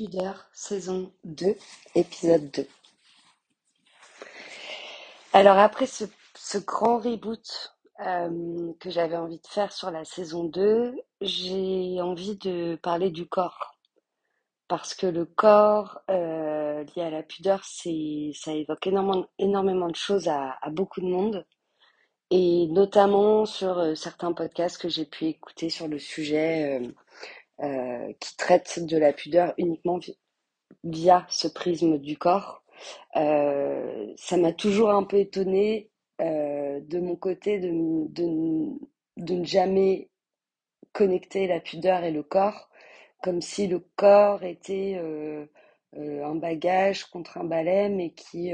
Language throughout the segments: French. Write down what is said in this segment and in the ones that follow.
Pudeur, saison 2, épisode 2. Alors après ce, ce grand reboot euh, que j'avais envie de faire sur la saison 2, j'ai envie de parler du corps. Parce que le corps euh, lié à la pudeur, ça évoque énormément, énormément de choses à, à beaucoup de monde. Et notamment sur euh, certains podcasts que j'ai pu écouter sur le sujet euh, qui traitent de la pudeur uniquement vi- via ce prisme du corps. Euh, ça m'a toujours un peu étonnée euh, de mon côté de, de, de ne jamais connecter la pudeur et le corps, comme si le corps était un bagage contre un balai, mais qui,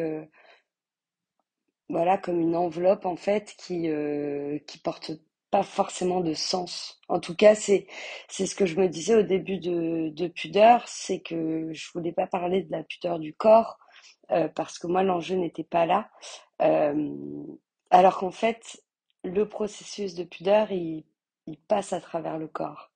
voilà, comme une enveloppe en fait, qui, euh, qui porte pas forcément de sens. En tout cas, c'est, c'est ce que je me disais au début de, de Pudeur, c'est que je voulais pas parler de la pudeur du corps, euh, parce que moi, l'enjeu n'était pas là. Euh, alors qu'en fait, le processus de pudeur, il, il passe à travers le corps.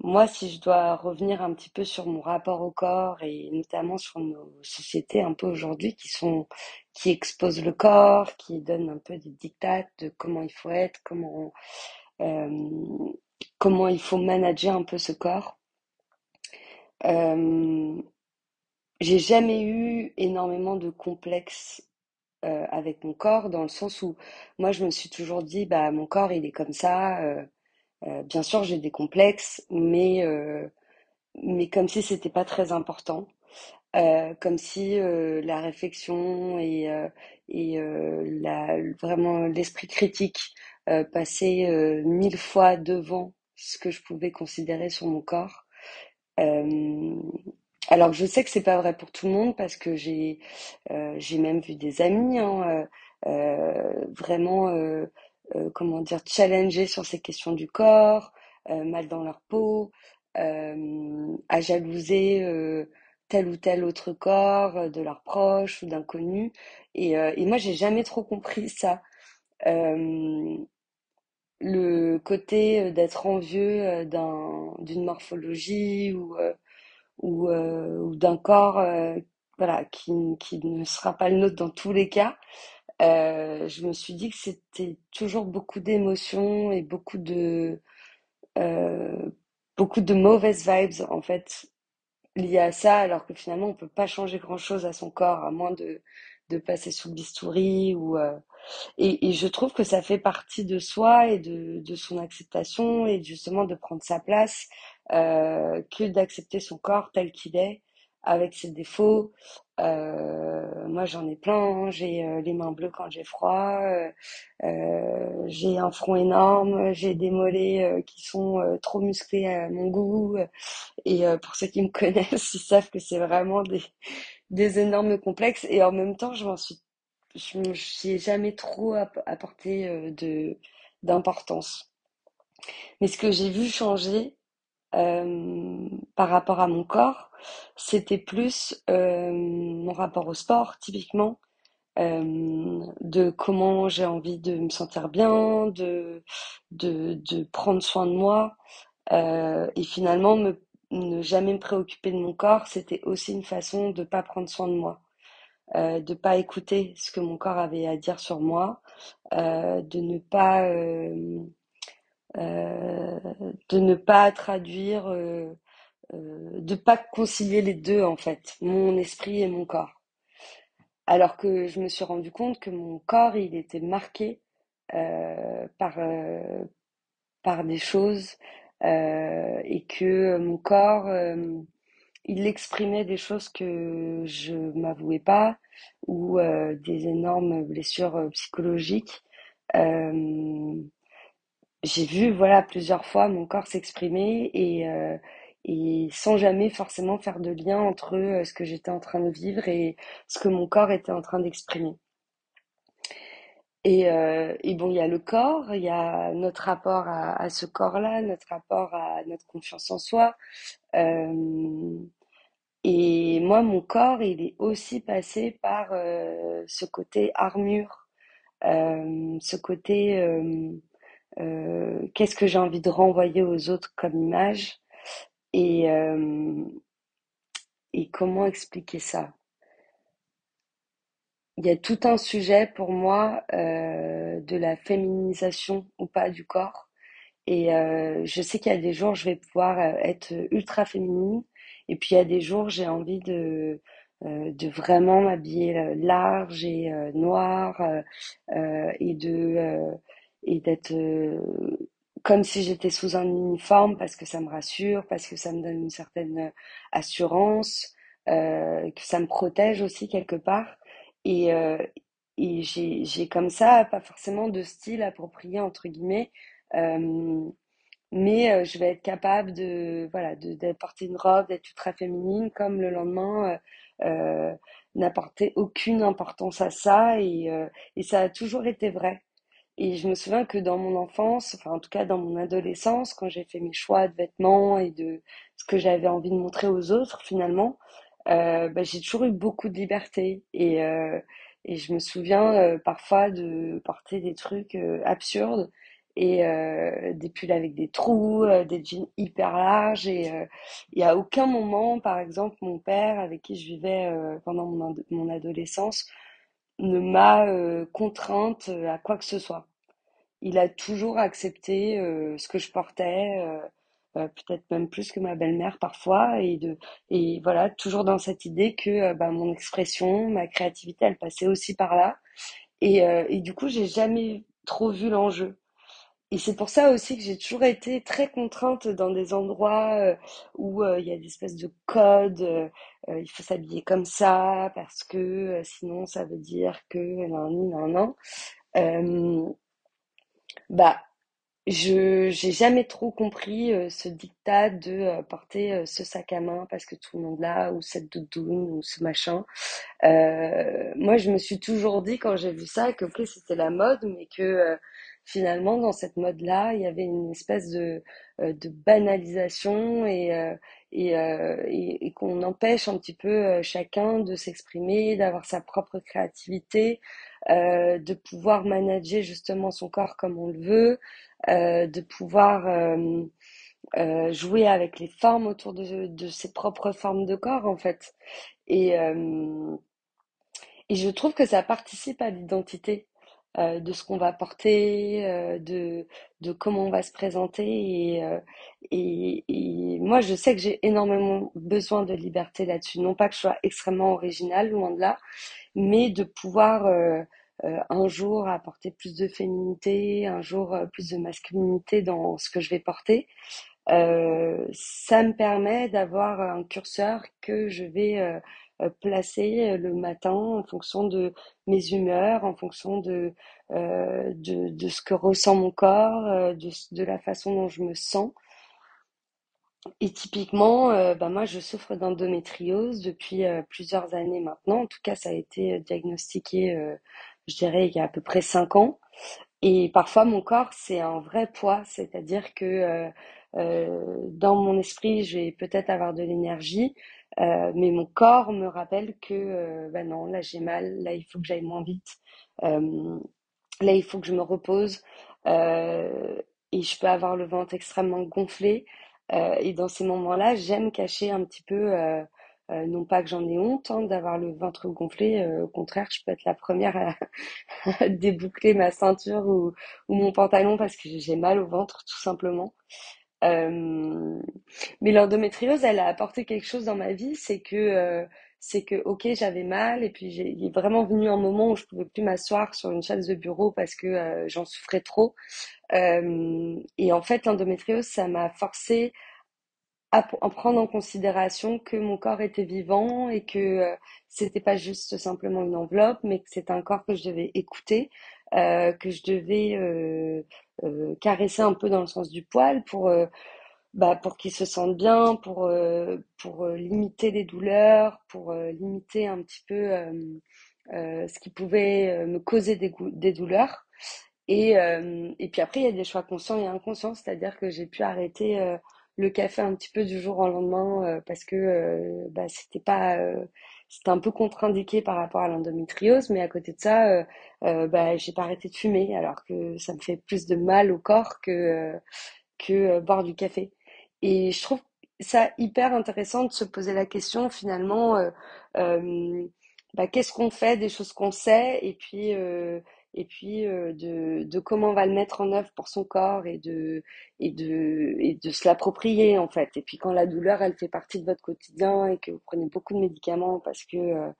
Moi, si je dois revenir un petit peu sur mon rapport au corps et notamment sur nos sociétés un peu aujourd'hui qui sont, qui exposent le corps, qui donnent un peu des dictats de comment il faut être, comment, euh, comment il faut manager un peu ce corps. Euh, j'ai jamais eu énormément de complexes euh, avec mon corps dans le sens où moi je me suis toujours dit bah mon corps il est comme ça. Euh, bien sûr j'ai des complexes, mais euh, mais comme si c'était pas très important, euh, comme si euh, la réflexion et, euh, et euh, la, vraiment l'esprit critique passait mille fois devant ce que je pouvais considérer sur mon corps. Alors je sais que c'est pas vrai pour tout le monde parce que j'ai j'ai même vu des amis hein, vraiment comment dire challenger sur ces questions du corps, euh, mal dans leur peau, euh, à jalouser euh, tel ou tel autre corps euh, de leurs proches ou d'inconnus. Et, euh, et moi j'ai jamais trop compris ça. Euh, le côté euh, d'être envieux euh, d'un d'une morphologie ou euh, ou, euh, ou d'un corps euh, voilà, qui, qui ne sera pas le nôtre dans tous les cas, euh, je me suis dit que c'était toujours beaucoup d'émotions et beaucoup de, euh, beaucoup de mauvaises vibes en fait liées à ça, alors que finalement on peut pas changer grand-chose à son corps à moins de, de passer sous le bistouri ou euh, et, et je trouve que ça fait partie de soi et de, de son acceptation et justement de prendre sa place que d'accepter son corps tel qu'il est, avec ses défauts. Euh, moi, j'en ai plein. hein. J'ai euh, les mains bleues quand j'ai froid. euh, euh, j'ai un front énorme. J'ai des mollets euh, qui sont euh, trop musclés à mon goût. Et pour ceux qui me connaissent, ils savent que c'est vraiment des, des énormes complexes. Et en même temps, je m'en suis je ai jamais trop app- apporté de d'importance. Mais ce que j'ai vu changer euh, par rapport à mon corps, c'était plus euh, mon rapport au sport, typiquement, euh, de comment j'ai envie de me sentir bien, de de, de prendre soin de moi, euh, et finalement me, ne jamais me préoccuper de mon corps, c'était aussi une façon de pas prendre soin de moi euh, de pas écouter ce que mon corps avait à dire sur moi, euh, de ne pas euh, de ne pas traduire, euh, euh, de pas concilier les deux en fait, mon esprit et mon corps. Alors que je me suis rendu compte que mon corps il était marqué euh, par euh, des choses euh, et que mon corps euh, il exprimait des choses que je m'avouais pas ou euh, des énormes blessures euh, psychologiques. J'ai vu, voilà, plusieurs fois mon corps s'exprimer et, euh, et sans jamais forcément faire de lien entre euh, ce que j'étais en train de vivre et ce que mon corps était en train d'exprimer. Et, euh, et bon, il y a le corps, il y a notre rapport à, à ce corps-là, notre rapport à notre confiance en soi. Euh, Et moi, mon corps, il est aussi passé par euh, ce côté armure, ce côté qu'est-ce que j'ai envie de renvoyer aux autres comme image? Et, euh, et comment expliquer ça? Il y a tout un sujet pour moi euh, de la féminisation ou pas du corps. Et euh, je sais qu'il y a des jours, je vais pouvoir euh, être ultra féminine. Et puis il y a des jours, j'ai envie de, euh, de vraiment m'habiller euh, large et euh, noir euh, euh, et de euh, et d'être euh, comme si j'étais sous un uniforme parce que ça me rassure, parce que ça me donne une certaine euh, assurance, euh, que ça me protège aussi quelque part. Et, et j'ai, comme ça pas forcément de style approprié entre guillemets, mais je vais être capable de voilà de, porter une robe, d'être ultra féminine, comme le lendemain n'apporter aucune importance à ça et, et ça a toujours été vrai. Et je me souviens que dans mon enfance, enfin en tout cas dans mon adolescence, quand j'ai fait mes choix de vêtements et de ce que j'avais envie de montrer aux autres, finalement, euh, bah, j'ai toujours eu beaucoup de liberté. Et, euh, je me souviens euh, parfois de porter des trucs absurdes et des pulls avec des trous, des jeans hyper larges. Et, et à aucun moment, par exemple, mon père, avec qui je vivais pendant mon, ado- mon adolescence, ne m'a contrainte à quoi que ce soit. Il a toujours accepté euh, ce que je portais, euh, euh, peut-être même plus que ma belle-mère parfois, et de et voilà, toujours dans cette idée que euh, bah, mon expression, ma créativité, elle passait aussi par là. Et, euh, et du coup, j'ai jamais trop vu l'enjeu. Et c'est pour ça aussi que j'ai toujours été très contrainte dans des endroits où il y a des espèces de codes, il faut s'habiller comme ça parce que sinon ça veut dire que nan, nan, nan. Bah je j'ai jamais trop compris euh, ce diktat de euh, porter euh, ce sac à main parce que tout le monde l'a ou cette doudoune ou ce machin. Moi, je me suis toujours dit quand j'ai vu ça que c'était la mode, mais que finalement, dans cette mode-là, il y avait une espèce de, euh, de banalisation et, euh, et, euh, et, et qu'on empêche un petit peu chacun de s'exprimer, d'avoir sa propre créativité, euh, de pouvoir manager justement son corps comme on le veut, euh, de pouvoir euh, euh, jouer avec les formes autour de, de ses propres formes de corps en fait. Et, euh, et je trouve que ça participe à l'identité euh, de ce qu'on va porter, euh, de, de comment on va se présenter. Et, euh, et, et moi, je sais que j'ai énormément besoin de liberté là-dessus. Non pas que je sois extrêmement originale, loin de là, mais de pouvoir euh, euh, un jour apporter plus de féminité, un jour euh, plus de masculinité dans ce que je vais porter. Ça me permet d'avoir un curseur que je vais placer euh, le matin en fonction de mes humeurs, en fonction de, euh, de, de ce que ressent mon corps, euh, de, de la façon dont je me sens. Et typiquement, euh, bah moi, je souffre d'endométriose depuis euh, plusieurs années maintenant. En tout cas, ça a été euh, diagnostiqué, euh, je dirais, il y a à peu près cinq ans. Et parfois, mon corps, c'est un vrai poids, c'est-à-dire que euh, euh, dans mon esprit, je vais peut-être avoir de l'énergie, euh, mais mon corps me rappelle que, euh, bah non, là j'ai mal, là il faut que j'aille moins vite, euh, là il faut que je me repose, euh, et je peux avoir le ventre extrêmement gonflé. Et dans ces moments-là, j'aime cacher un petit peu, non pas que j'en ai honte hein, d'avoir le ventre gonflé, au contraire, je peux être la première à déboucler ma ceinture ou, ou mon pantalon parce que j'ai mal au ventre, tout simplement. Euh, mais l'endométriose, elle a apporté quelque chose dans ma vie, c'est que, euh, c'est que, ok, j'avais mal, et puis j'ai, il est vraiment venu un moment où je pouvais plus m'asseoir sur une chaise de bureau parce que euh, j'en souffrais trop. Et en fait, l'endométriose, ça m'a forcé à en prendre en considération que mon corps était vivant et que euh, c'était pas juste simplement une enveloppe, mais que c'était un corps que je devais écouter, que je devais euh, euh, caresser un peu dans le sens du poil pour euh, bah, pour qu'il se sente bien, pour euh, pour euh, limiter les douleurs, pour euh, limiter un petit peu euh, euh, ce qui pouvait euh, me causer des, des douleurs. Et, euh, et puis après, il y a des choix conscients et inconscients, c'est-à-dire que j'ai pu arrêter euh, le café un petit peu du jour au lendemain euh, parce que euh, bah, c'était pas, euh, c'était un peu contre-indiqué par rapport à l'endométriose, mais à côté de ça, euh, euh, bah, j'ai pas arrêté de fumer, alors que ça me fait plus de mal au corps que, euh, que euh, boire du café. Et je trouve ça hyper intéressant de se poser la question finalement, bah, qu'est-ce qu'on fait des choses qu'on sait et puis et puis euh, de, de comment on va le mettre en œuvre pour son corps et de et de et de se l'approprier en fait. Et puis quand la douleur elle fait partie de votre quotidien et que vous prenez beaucoup de médicaments parce que euh,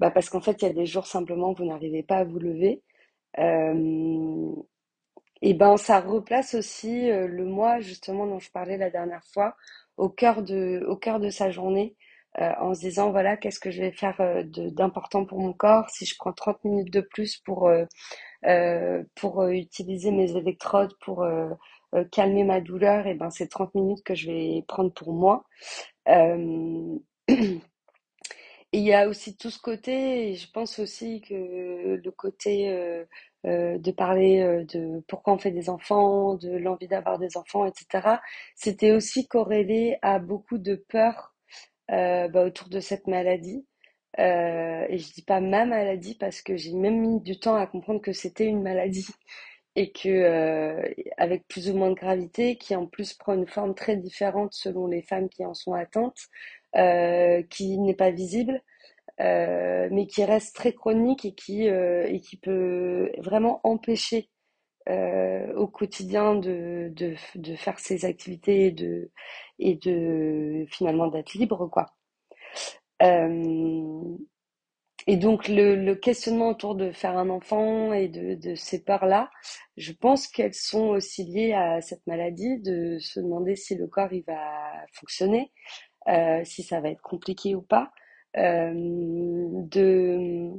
bah parce qu'en fait il y a des jours simplement vous n'arrivez pas à vous lever. Euh, et ben, ça replace aussi le moi, justement, dont je parlais la dernière fois, au cœur de, au cœur de sa journée, en se disant, voilà, qu'est-ce que je vais faire euh, d'important pour mon corps si je prends 30 minutes de plus pour, euh, euh, pour euh, utiliser mes électrodes, pour euh, euh, calmer ma douleur, et ben, c'est 30 minutes que je vais prendre pour moi. Euh, il y a aussi tout ce côté, et je pense aussi que le côté euh, euh, de parler euh, de pourquoi on fait des enfants, de l'envie d'avoir des enfants, etc., c'était aussi corrélé à beaucoup de peur euh, bah, autour de cette maladie. Euh, et je dis pas ma maladie parce que j'ai même mis du temps à comprendre que c'était une maladie et que euh, avec plus ou moins de gravité, qui en plus prend une forme très différente selon les femmes qui en sont atteintes, qui n'est pas visible mais qui reste très chronique et qui, et qui peut vraiment empêcher euh, au quotidien de, de, de faire ses activités et de, et de finalement d'être libre, quoi. Euh, et donc le, le questionnement autour de faire un enfant et de, de ces peurs-là, je pense qu'elles sont aussi liées à cette maladie, de se demander si le corps il va fonctionner, euh, si ça va être compliqué ou pas, de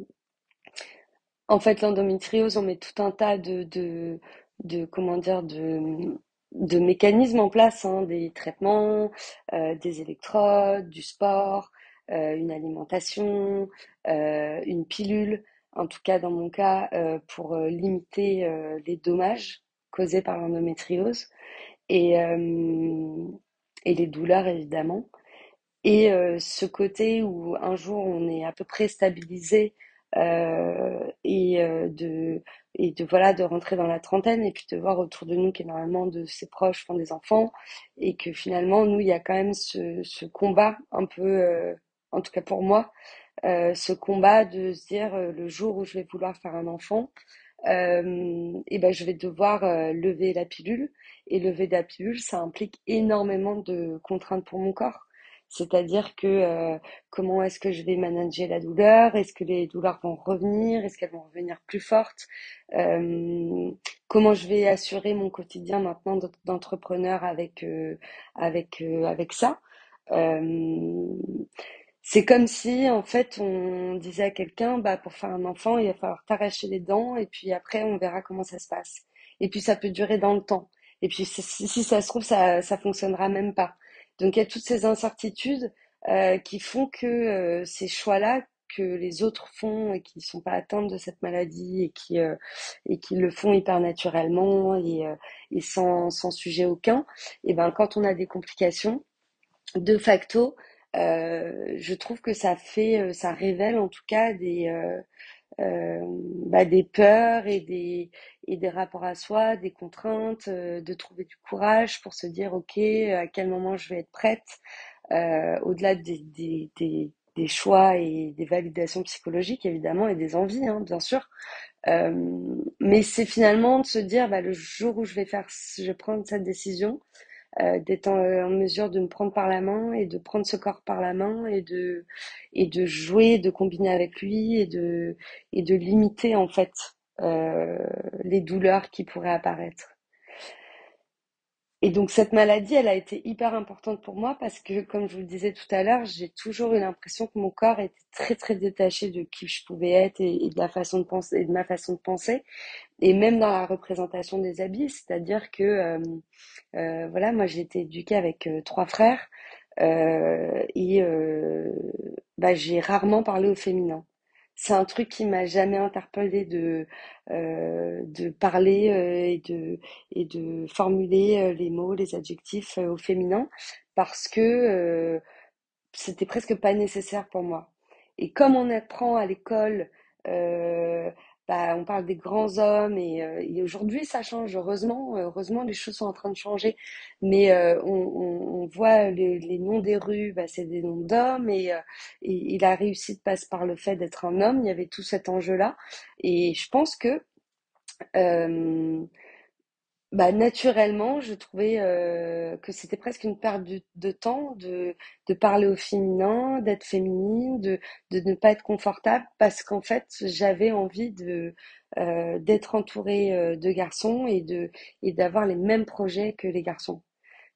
En fait, l'endométriose, on met tout un tas de, de, de comment dire, de, de mécanismes en place, hein, des traitements, euh, des électrodes, du sport, euh, une alimentation, euh, une pilule, en tout cas dans mon cas, pour limiter les dommages causés par l'endométriose et, et les douleurs évidemment. Et ce côté où un jour on est à peu près stabilisé et euh, de et de voilà de rentrer dans la trentaine et puis de voir autour de nous qu'énormément de ses proches font des enfants et que finalement nous il y a quand même ce, ce combat un peu euh, en tout cas pour moi euh, ce combat de se dire euh, le jour où je vais vouloir faire un enfant euh, et ben je vais devoir euh, lever la pilule. Et lever la pilule, ça implique énormément de contraintes pour mon corps. C'est-à-dire que euh, comment est-ce que je vais manager la douleur? Est-ce que les douleurs vont revenir? Est-ce qu'elles vont revenir plus fortes? Comment je vais assurer mon quotidien maintenant d'entrepreneur avec euh, avec euh, avec ça? C'est comme si, en fait, on disait à quelqu'un, bah, pour faire un enfant, il va falloir t'arracher les dents, et puis après, on verra comment ça se passe. Et puis, ça peut durer dans le temps. Et puis, si si ça se trouve, ça, ça fonctionnera même pas. Donc, il y a toutes ces incertitudes, euh, qui font que, euh, ces choix-là que les autres font et qui ne sont pas atteintes de cette maladie et qui, euh, et qui le font hyper naturellement et, euh, et sans, sans sujet aucun, et ben, quand on a des complications, de facto, euh, je trouve que ça fait, euh, ça révèle en tout cas des, bah, des peurs et des, et des rapports à soi, des contraintes, euh, de trouver du courage pour se dire, OK, à quel moment je vais être prête, euh, au-delà des, des, des, des choix et des validations psychologiques évidemment et des envies, hein, bien sûr. Euh, mais c'est finalement de se dire, bah, le jour où je vais faire, je vais prendre cette décision, euh, d'être en, en mesure de me prendre par la main et de prendre ce corps par la main et de et de jouer, de combiner avec lui et de et de limiter en fait les douleurs qui pourraient apparaître. Et donc cette maladie, elle a été hyper importante pour moi parce que, comme je vous le disais tout à l'heure, j'ai toujours eu l'impression que mon corps était très très détaché de qui je pouvais être et, de la façon de penser et de ma façon de penser, et même dans la représentation des habits, c'est-à-dire que euh, euh, voilà, moi j'ai été éduquée avec euh, trois frères euh, et euh, bah, j'ai rarement parlé au féminin. C'est un truc qui m'a jamais interpellée de euh, de parler euh, et de et de formuler euh, les mots, les adjectifs euh, au féminin parce que euh, c'était presque pas nécessaire pour moi. Et comme on apprend à l'école bah, on parle des grands hommes et, euh, et aujourd'hui ça change. Heureusement, heureusement les choses sont en train de changer. Mais euh, on, on, on voit les, les noms des rues, bah, c'est des noms d'hommes et, euh, et, et la réussite passe par le fait d'être un homme. Il y avait tout cet enjeu-là et je pense que euh, bah, naturellement, je trouvais euh, que c'était presque une perte de, temps de, parler au féminin, d'être féminine, de, de ne pas être confortable, parce qu'en fait, j'avais envie de euh, d'être entourée euh, de garçons et de et d'avoir les mêmes projets que les garçons.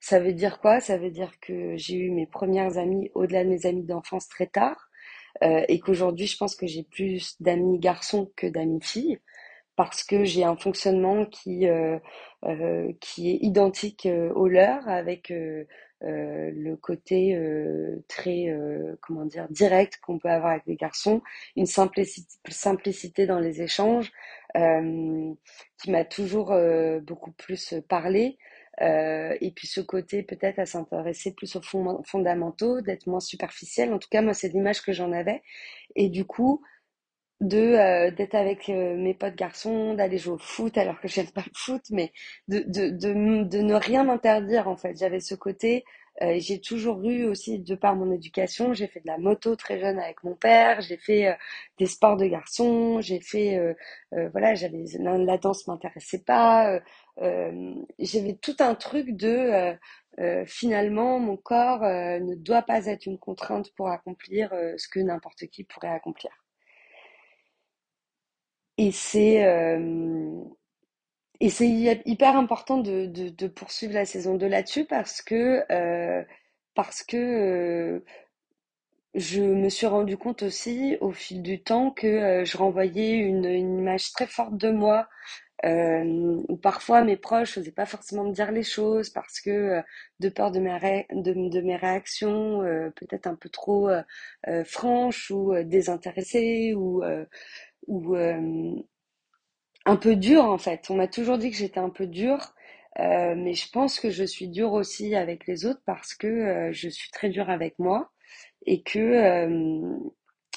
Ça veut dire quoi? Ça veut dire que j'ai eu mes premières amies au-delà de mes amies d'enfance très tard, et qu'aujourd'hui, je pense que j'ai plus d'amis garçons que d'amis filles parce que j'ai un fonctionnement qui, euh, euh, qui est identique euh, au leur, avec euh, le côté euh, très, euh, comment dire, direct qu'on peut avoir avec les garçons, une simplicité, simplicité dans les échanges qui m'a toujours beaucoup plus parlé. Et puis ce côté peut-être à s'intéresser plus aux fond- fondamentaux, d'être moins superficiel. En tout cas, moi, c'est l'image que j'en avais. Et du coup, de euh, d'être avec euh, mes potes garçons, d'aller jouer au foot alors que j'aime pas le foot, mais de, de, de, de ne rien m'interdire en fait. J'avais ce côté, euh, j'ai toujours eu aussi, de par mon éducation, j'ai fait de la moto très jeune avec mon père, j'ai fait euh, des sports de garçons, j'ai fait, voilà, j'avais la, danse m'intéressait pas, j'avais tout un truc de finalement mon corps ne doit pas être une contrainte pour accomplir ce que n'importe qui pourrait accomplir. Et c'est euh, et c'est hy- hyper important de, de, poursuivre la saison 2 là-dessus parce que euh, parce que euh, je me suis rendu compte aussi au fil du temps que je renvoyais une, image très forte de moi parfois mes proches n'osaient pas forcément me dire les choses parce que de peur de mes, ré- de, de mes réactions peut-être un peu trop franches ou désintéressées ou ou, euh, un peu dure en fait. On m'a toujours dit que j'étais un peu dure, euh, mais je pense que je suis dure aussi avec les autres parce que euh, je suis très dure avec moi et que euh,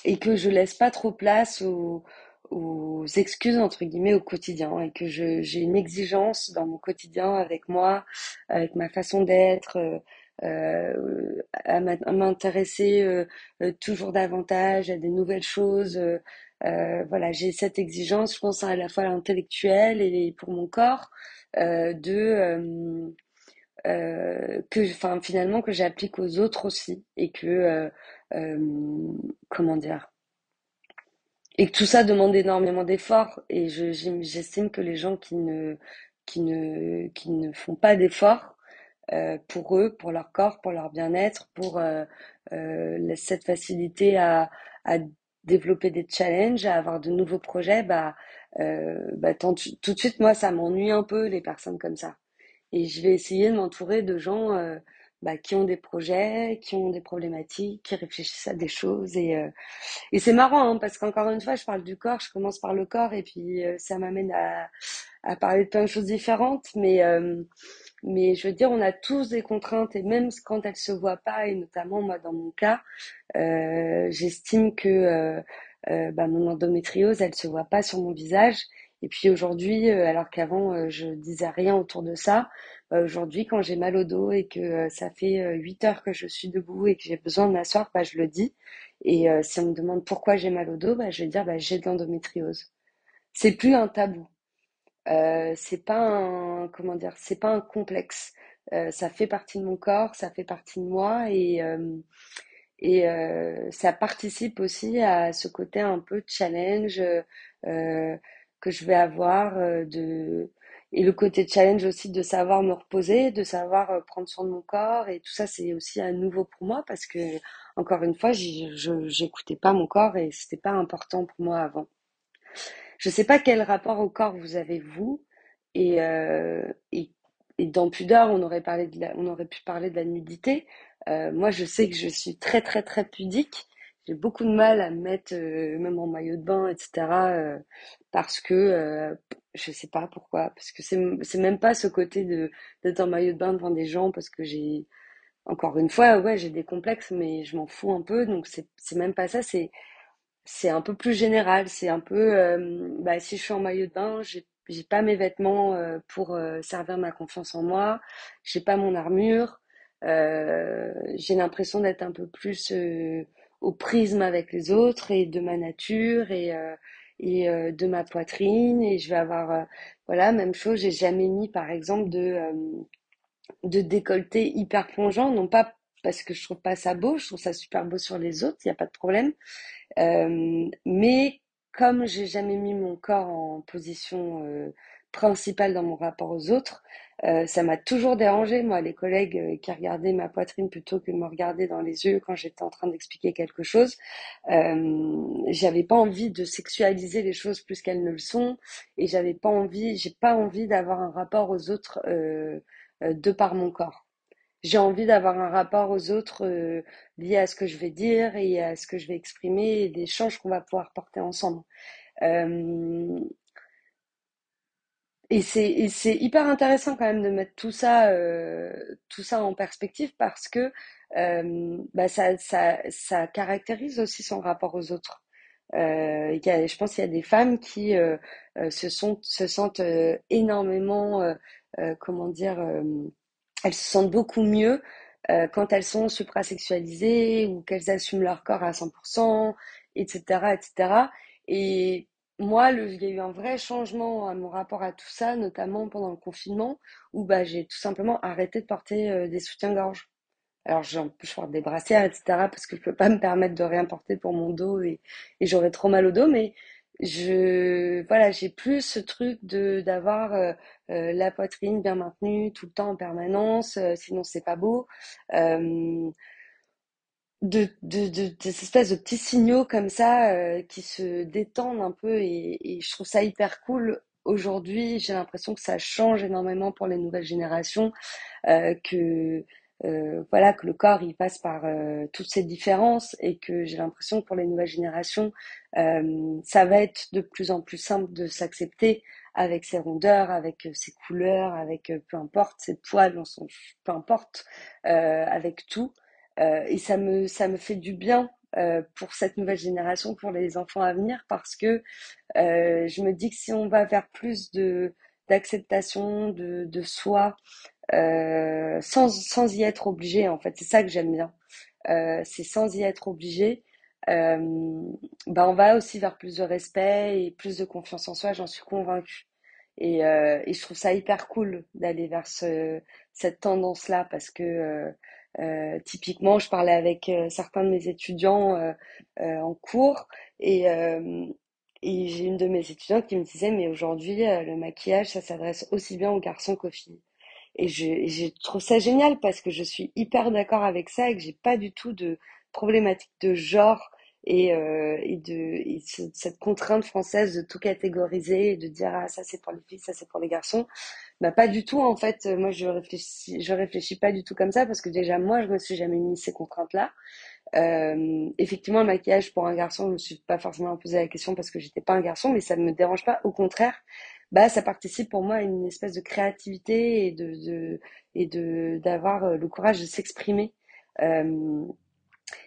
et que je laisse pas trop place aux, aux excuses entre guillemets au quotidien et que j'ai une exigence dans mon quotidien avec moi, avec ma façon d'être. euh, euh, à m'in- à m'intéresser toujours davantage à des nouvelles choses. Euh, voilà, j'ai cette exigence, je pense à la fois intellectuelle et pour mon corps, euh, de euh, euh, que, enfin, finalement que j'applique aux autres aussi et que euh, comment dire et que tout ça demande énormément d'efforts et j'estime que les gens qui ne qui ne qui ne font pas d'efforts pour eux, pour leur corps, pour leur bien-être, pour cette facilité à, à développer des challenges, à avoir de nouveaux projets, bah, euh, bah tout de suite, moi, ça m'ennuie un peu, les personnes comme ça. Et je vais essayer de m'entourer de gens euh, bah, qui ont des projets, qui ont des problématiques, qui réfléchissent à des choses. Et, euh, et c'est marrant, hein, parce qu'encore une fois, je parle du corps, je commence par le corps, et puis euh, ça m'amène à, à parler de plein de choses différentes. Mais, euh, mais je veux dire, on a tous des contraintes et même quand elles se voient pas, et notamment moi dans mon cas, euh, j'estime que euh, bah, mon endométriose, elle se voit pas sur mon visage. Et puis aujourd'hui, euh, alors qu'avant euh, je disais rien autour de ça, bah, aujourd'hui quand j'ai mal au dos et que euh, ça fait euh, 8 heures que je suis debout et que j'ai besoin de m'asseoir, bah, je le dis. Et euh, si on me demande pourquoi j'ai mal au dos, bah, je vais dire bah, j'ai de l'endométriose. C'est plus un tabou. Euh, c'est pas un, comment dire, c'est pas un complexe. Euh, ça fait partie de mon corps, ça fait partie de moi et, euh, et euh, ça participe aussi à ce côté un peu challenge euh, que je vais avoir euh, de, et le côté challenge aussi de savoir me reposer, de savoir euh, prendre soin de mon corps et tout ça c'est aussi à nouveau pour moi parce que encore une fois, je, j'écoutais pas mon corps et c'était pas important pour moi avant. Je sais pas quel rapport au corps vous avez vous et, euh, et, et dans Pudeur on aurait parlé de la- on aurait pu parler de la nudité. Moi je sais que je suis très très très pudique. J'ai beaucoup de mal à me mettre euh, même en maillot de bain etc. euh, parce que euh, je sais pas pourquoi parce que c'est même pas ce côté de d'être en maillot de bain devant des gens parce que j'ai encore une fois ouais j'ai des complexes mais je m'en fous un peu donc c'est c'est même pas ça c'est c'est un peu plus général. C'est un peu, euh, bah, si je suis en maillot de bain, j'ai, j'ai pas mes vêtements pour servir ma confiance en moi. J'ai pas mon armure. J'ai l'impression d'être un peu plus au prisme avec les autres et de ma nature et euh, et euh, de ma poitrine. Et je vais avoir, euh, voilà, même chose. J'ai jamais mis, par exemple, de de décolleté hyper plongeant. Non pas parce que je trouve pas ça beau, je trouve ça super beau sur les autres. Il y a pas de problème. Mais comme j'ai jamais mis mon corps en position principale dans mon rapport aux autres, euh, ça m'a toujours dérangé, moi, les collègues euh, qui regardaient ma poitrine plutôt que de me regarder dans les yeux quand j'étais en train d'expliquer quelque chose. Euh, j'avais pas envie de sexualiser les choses plus qu'elles ne le sont, et j'avais pas envie, j'ai pas envie d'avoir un rapport aux autres euh, euh, de par mon corps. J'ai envie d'avoir un rapport aux autres lié à ce que je vais dire et à ce que je vais exprimer et des l'échange qu'on va pouvoir porter ensemble. Euh, et c'est c'est hyper intéressant quand même de mettre tout ça euh, tout ça en perspective parce que euh, bah ça, ça caractérise aussi son rapport aux autres. Euh, y a- je pense qu'il y a des femmes qui se se sentent énormément comment dire elles se sentent beaucoup mieux quand elles sont suprasexualisées ou qu'elles assument leur corps à 100%, etc., etc. Et moi, il y a eu un vrai changement à mon rapport à tout ça, notamment pendant le confinement, où bah, j'ai tout simplement arrêté de porter euh, des soutiens-gorge. Alors, je porte des brassières, etc., parce que je peux pas me permettre de rien porter pour mon dos et, j'aurais trop mal au dos, mais je, voilà, j'ai plus ce truc de d'avoir euh, euh, la poitrine bien maintenue tout le temps en permanence, sinon c'est pas beau. De, de, de, de ces espèces de petits signaux comme ça euh, qui se détendent un peu et, et je trouve ça hyper cool. Aujourd'hui, j'ai l'impression que ça change énormément pour les nouvelles générations euh, que euh, voilà que le corps il passe par euh, toutes ces différences et que j'ai l'impression que pour les nouvelles générations euh, ça va être de plus en plus simple de s'accepter avec ses rondeurs, avec euh, ses couleurs, avec peu importe ses poils, on peu importe, avec tout. Euh, et ça me ça me fait du bien. euh, pour cette nouvelle génération, pour les enfants à venir, parce que euh, je me dis que si on va vers plus de d'acceptation de, de soi, euh, sans, sans y être obligé, en fait. C'est ça que j'aime bien. Euh, c'est sans y être obligé. Euh, bah on va aussi vers plus de respect et plus de confiance en soi, j'en suis convaincue. Et, et je trouve ça hyper cool d'aller vers ce, cette tendance-là parce que euh, typiquement, je parlais avec euh, certains de mes étudiants euh, euh, en cours et, euh, et j'ai une de mes étudiantes qui me disait, mais aujourd'hui, euh, le maquillage, ça s'adresse aussi bien aux garçons qu'aux filles. Et je, et trouve ça génial parce que je suis hyper d'accord avec ça et que j'ai pas du tout de problématique de genre et, et de et ce- cette contrainte française de tout catégoriser et de dire ah ça c'est pour les filles, ça c'est pour les garçons. Bah pas du tout en fait. Moi je réfléchis réfléchis pas du tout comme ça parce que déjà moi je me suis jamais mis ces contraintes-là. Euh, effectivement, le maquillage pour un garçon, je me suis pas forcément posé la question parce que j'étais pas un garçon, mais ça ne me dérange pas. Au contraire, bah ça participe pour moi à une espèce de créativité et d'avoir euh, le courage de s'exprimer. Euh,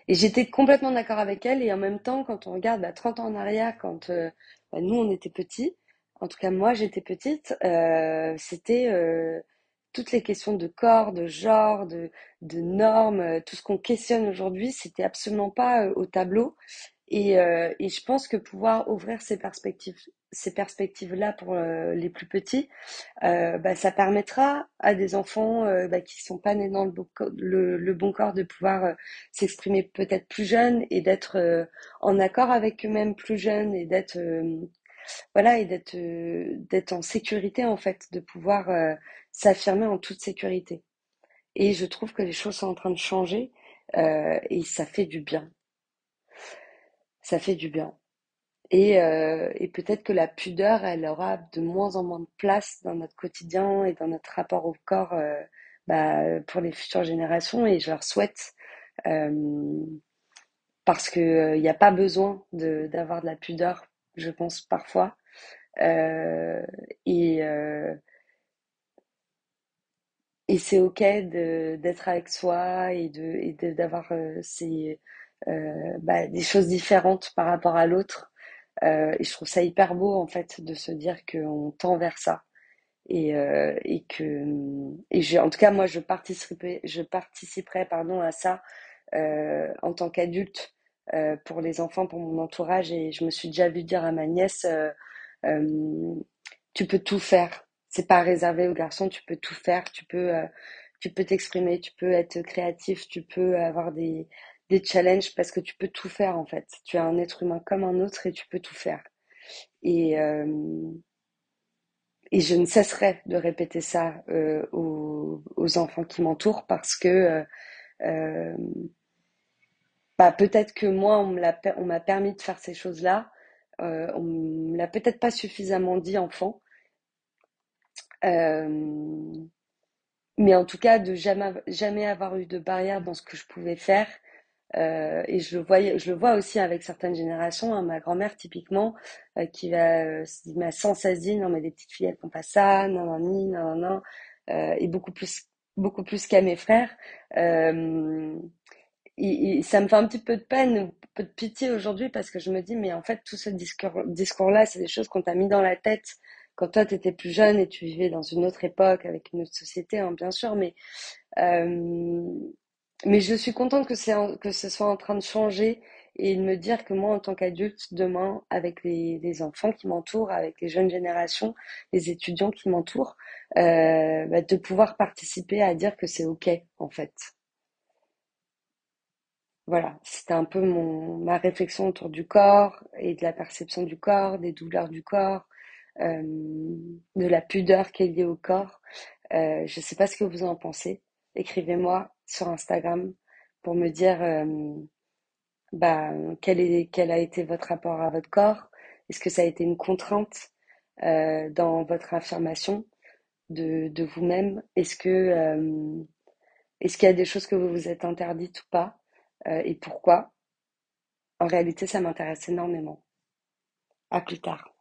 et j'étais complètement d'accord avec elle. Et en même temps, quand on regarde bah, 30 ans en arrière, quand bah, nous on était petits, en tout cas moi j'étais petite, euh, c'était euh, toutes les questions de corps, de genre, de, de normes, euh, tout ce qu'on questionne aujourd'hui, c'était absolument pas au tableau. Et, et je pense que pouvoir ouvrir ces perspectives, ces perspectives-là pour les plus petits, bah, ça permettra à des enfants bah, qui sont pas nés dans le bon, le, le bon corps de pouvoir s'exprimer peut-être plus jeunes et d'être en accord avec eux-mêmes plus jeunes et d'être voilà et d'être euh, d'être en sécurité en fait, de pouvoir euh, s'affirmer en toute sécurité. Et je trouve que les choses sont en train de changer euh, et ça fait du bien. Ça fait du bien. Et, peut-être que la pudeur, elle aura de moins en moins de place dans notre quotidien et dans notre rapport au corps bah, pour les futures générations. Et je leur souhaite parce que euh, il n'y a pas besoin d'avoir de la pudeur, je pense parfois. Euh, et euh, et c'est ok d'être avec soi et de d'avoir euh, ces bah, des choses différentes par rapport à l'autre. Et je trouve ça hyper beau en fait de se dire qu'on tend vers ça et, et que et en tout cas moi je participerai je participerai pardon à ça en tant qu'adulte euh, pour les enfants pour mon entourage et je me suis déjà vu dire à ma nièce euh, euh, tu peux tout faire. C'est pas réservé aux garçons. Tu peux tout faire. Tu peux euh, tu peux t'exprimer. Tu peux être créatif. Tu peux avoir des des challenges parce que tu peux tout faire en fait. Tu es un être humain comme un autre et tu peux tout faire et et je ne cesserai de répéter ça euh, aux, aux, enfants qui m'entourent parce que euh, bah, peut-être que moi, on m'a permis de faire ces choses-là. Euh, on me l'a peut-être pas suffisamment dit enfant. Euh, mais en tout cas, de jamais, jamais avoir eu de barrière dans ce que je pouvais faire euh, et je le voyais, je le vois aussi avec certaines générations. Hein, ma grand-mère typiquement, qui m'a sans dit non mais les petites filles elles font pas ça, non non non non non, et beaucoup plus beaucoup plus qu'à mes frères. Ça me fait un petit peu de peine, un peu de pitié aujourd'hui parce que je me dis mais en fait tout ce discours discours-là, c'est des choses qu'on t'a mis dans la tête quand toi tu étais plus jeune et tu vivais dans une autre époque avec une autre société, hein, bien sûr, mais euh, mais je suis contente que que ce soit en train de changer et de me dire que moi, en tant qu'adulte, demain, avec les, les enfants qui m'entourent, avec les jeunes générations, les étudiants qui m'entourent, euh, bah, de pouvoir participer à dire que c'est OK, en fait. Voilà, c'était un peu mon, ma réflexion autour du corps et de la perception du corps, des douleurs du corps, euh, de la pudeur qui est liée au corps. Euh, je ne sais pas ce que vous en pensez. Écrivez-moi sur Instagram pour me dire euh, bah, quel est, quel a été votre rapport à votre corps. Est-ce que ça a été une contrainte dans votre affirmation de, de vous-même? Est-ce que est-ce qu'il y a des choses que vous vous êtes interdites ou pas? Euh, et pourquoi? En réalité, ça m'intéresse énormément. À plus tard.